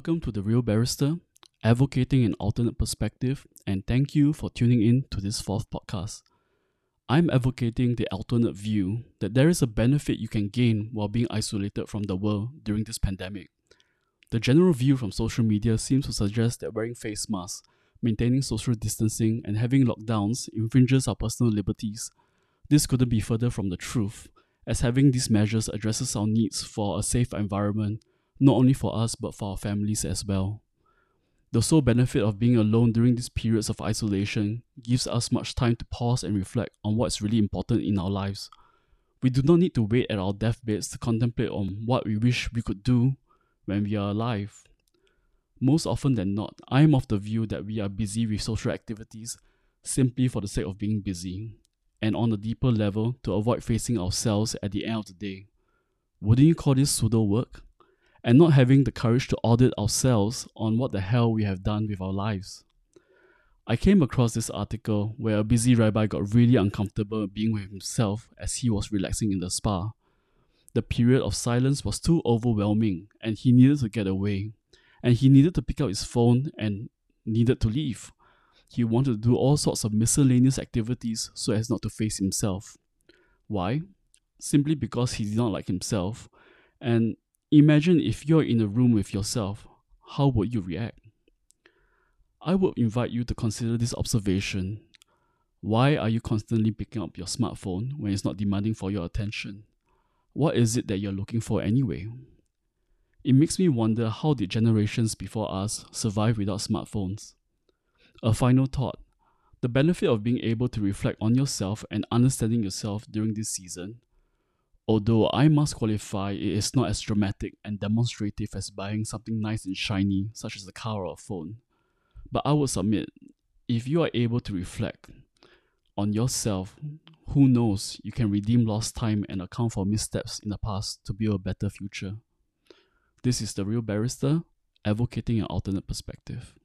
Welcome to The Real Barrister, advocating an alternate perspective, and thank you for tuning in to this fourth podcast. I'm advocating the alternate view that there is a benefit you can gain while being isolated from the world during this pandemic. The general view from social media seems to suggest that wearing face masks, maintaining social distancing, and having lockdowns infringes our personal liberties. This couldn't be further from the truth, as having these measures addresses our needs for a safe environment, not only for us but for our families as well. The sole benefit of being alone during these periods of isolation gives us much time to pause and reflect on what's really important in our lives. We do not need to wait at our deathbeds to contemplate on what we wish we could do when we are alive. Most often than not, I am of the view that we are busy with social activities simply for the sake of being busy, and on a deeper level to avoid facing ourselves at the end of the day. Wouldn't you call this pseudo work? And not having the courage to audit ourselves on what the hell we have done with our lives. I came across this article where a busy rabbi got really uncomfortable being with himself as he was relaxing in the spa. The period of silence was too overwhelming and he needed to get away. And he needed to pick up his phone and needed to leave. He wanted to do all sorts of miscellaneous activities so as not to face himself. Why? Simply because he did not like himself and Imagine if you're in a room with yourself, how would you react? I would invite you to consider this observation. Why are you constantly picking up your smartphone when it's not demanding for your attention? What is it that you're looking for anyway? It makes me wonder how did generations before us survive without smartphones? A final thought the benefit of being able to reflect on yourself and understanding yourself during this season Although I must qualify it is not as dramatic and demonstrative as buying something nice and shiny, such as a car or a phone. But I would submit, if you are able to reflect on yourself, who knows, you can redeem lost time and account for missteps in the past to build a better future. This is The Real Barrister, advocating an alternate perspective.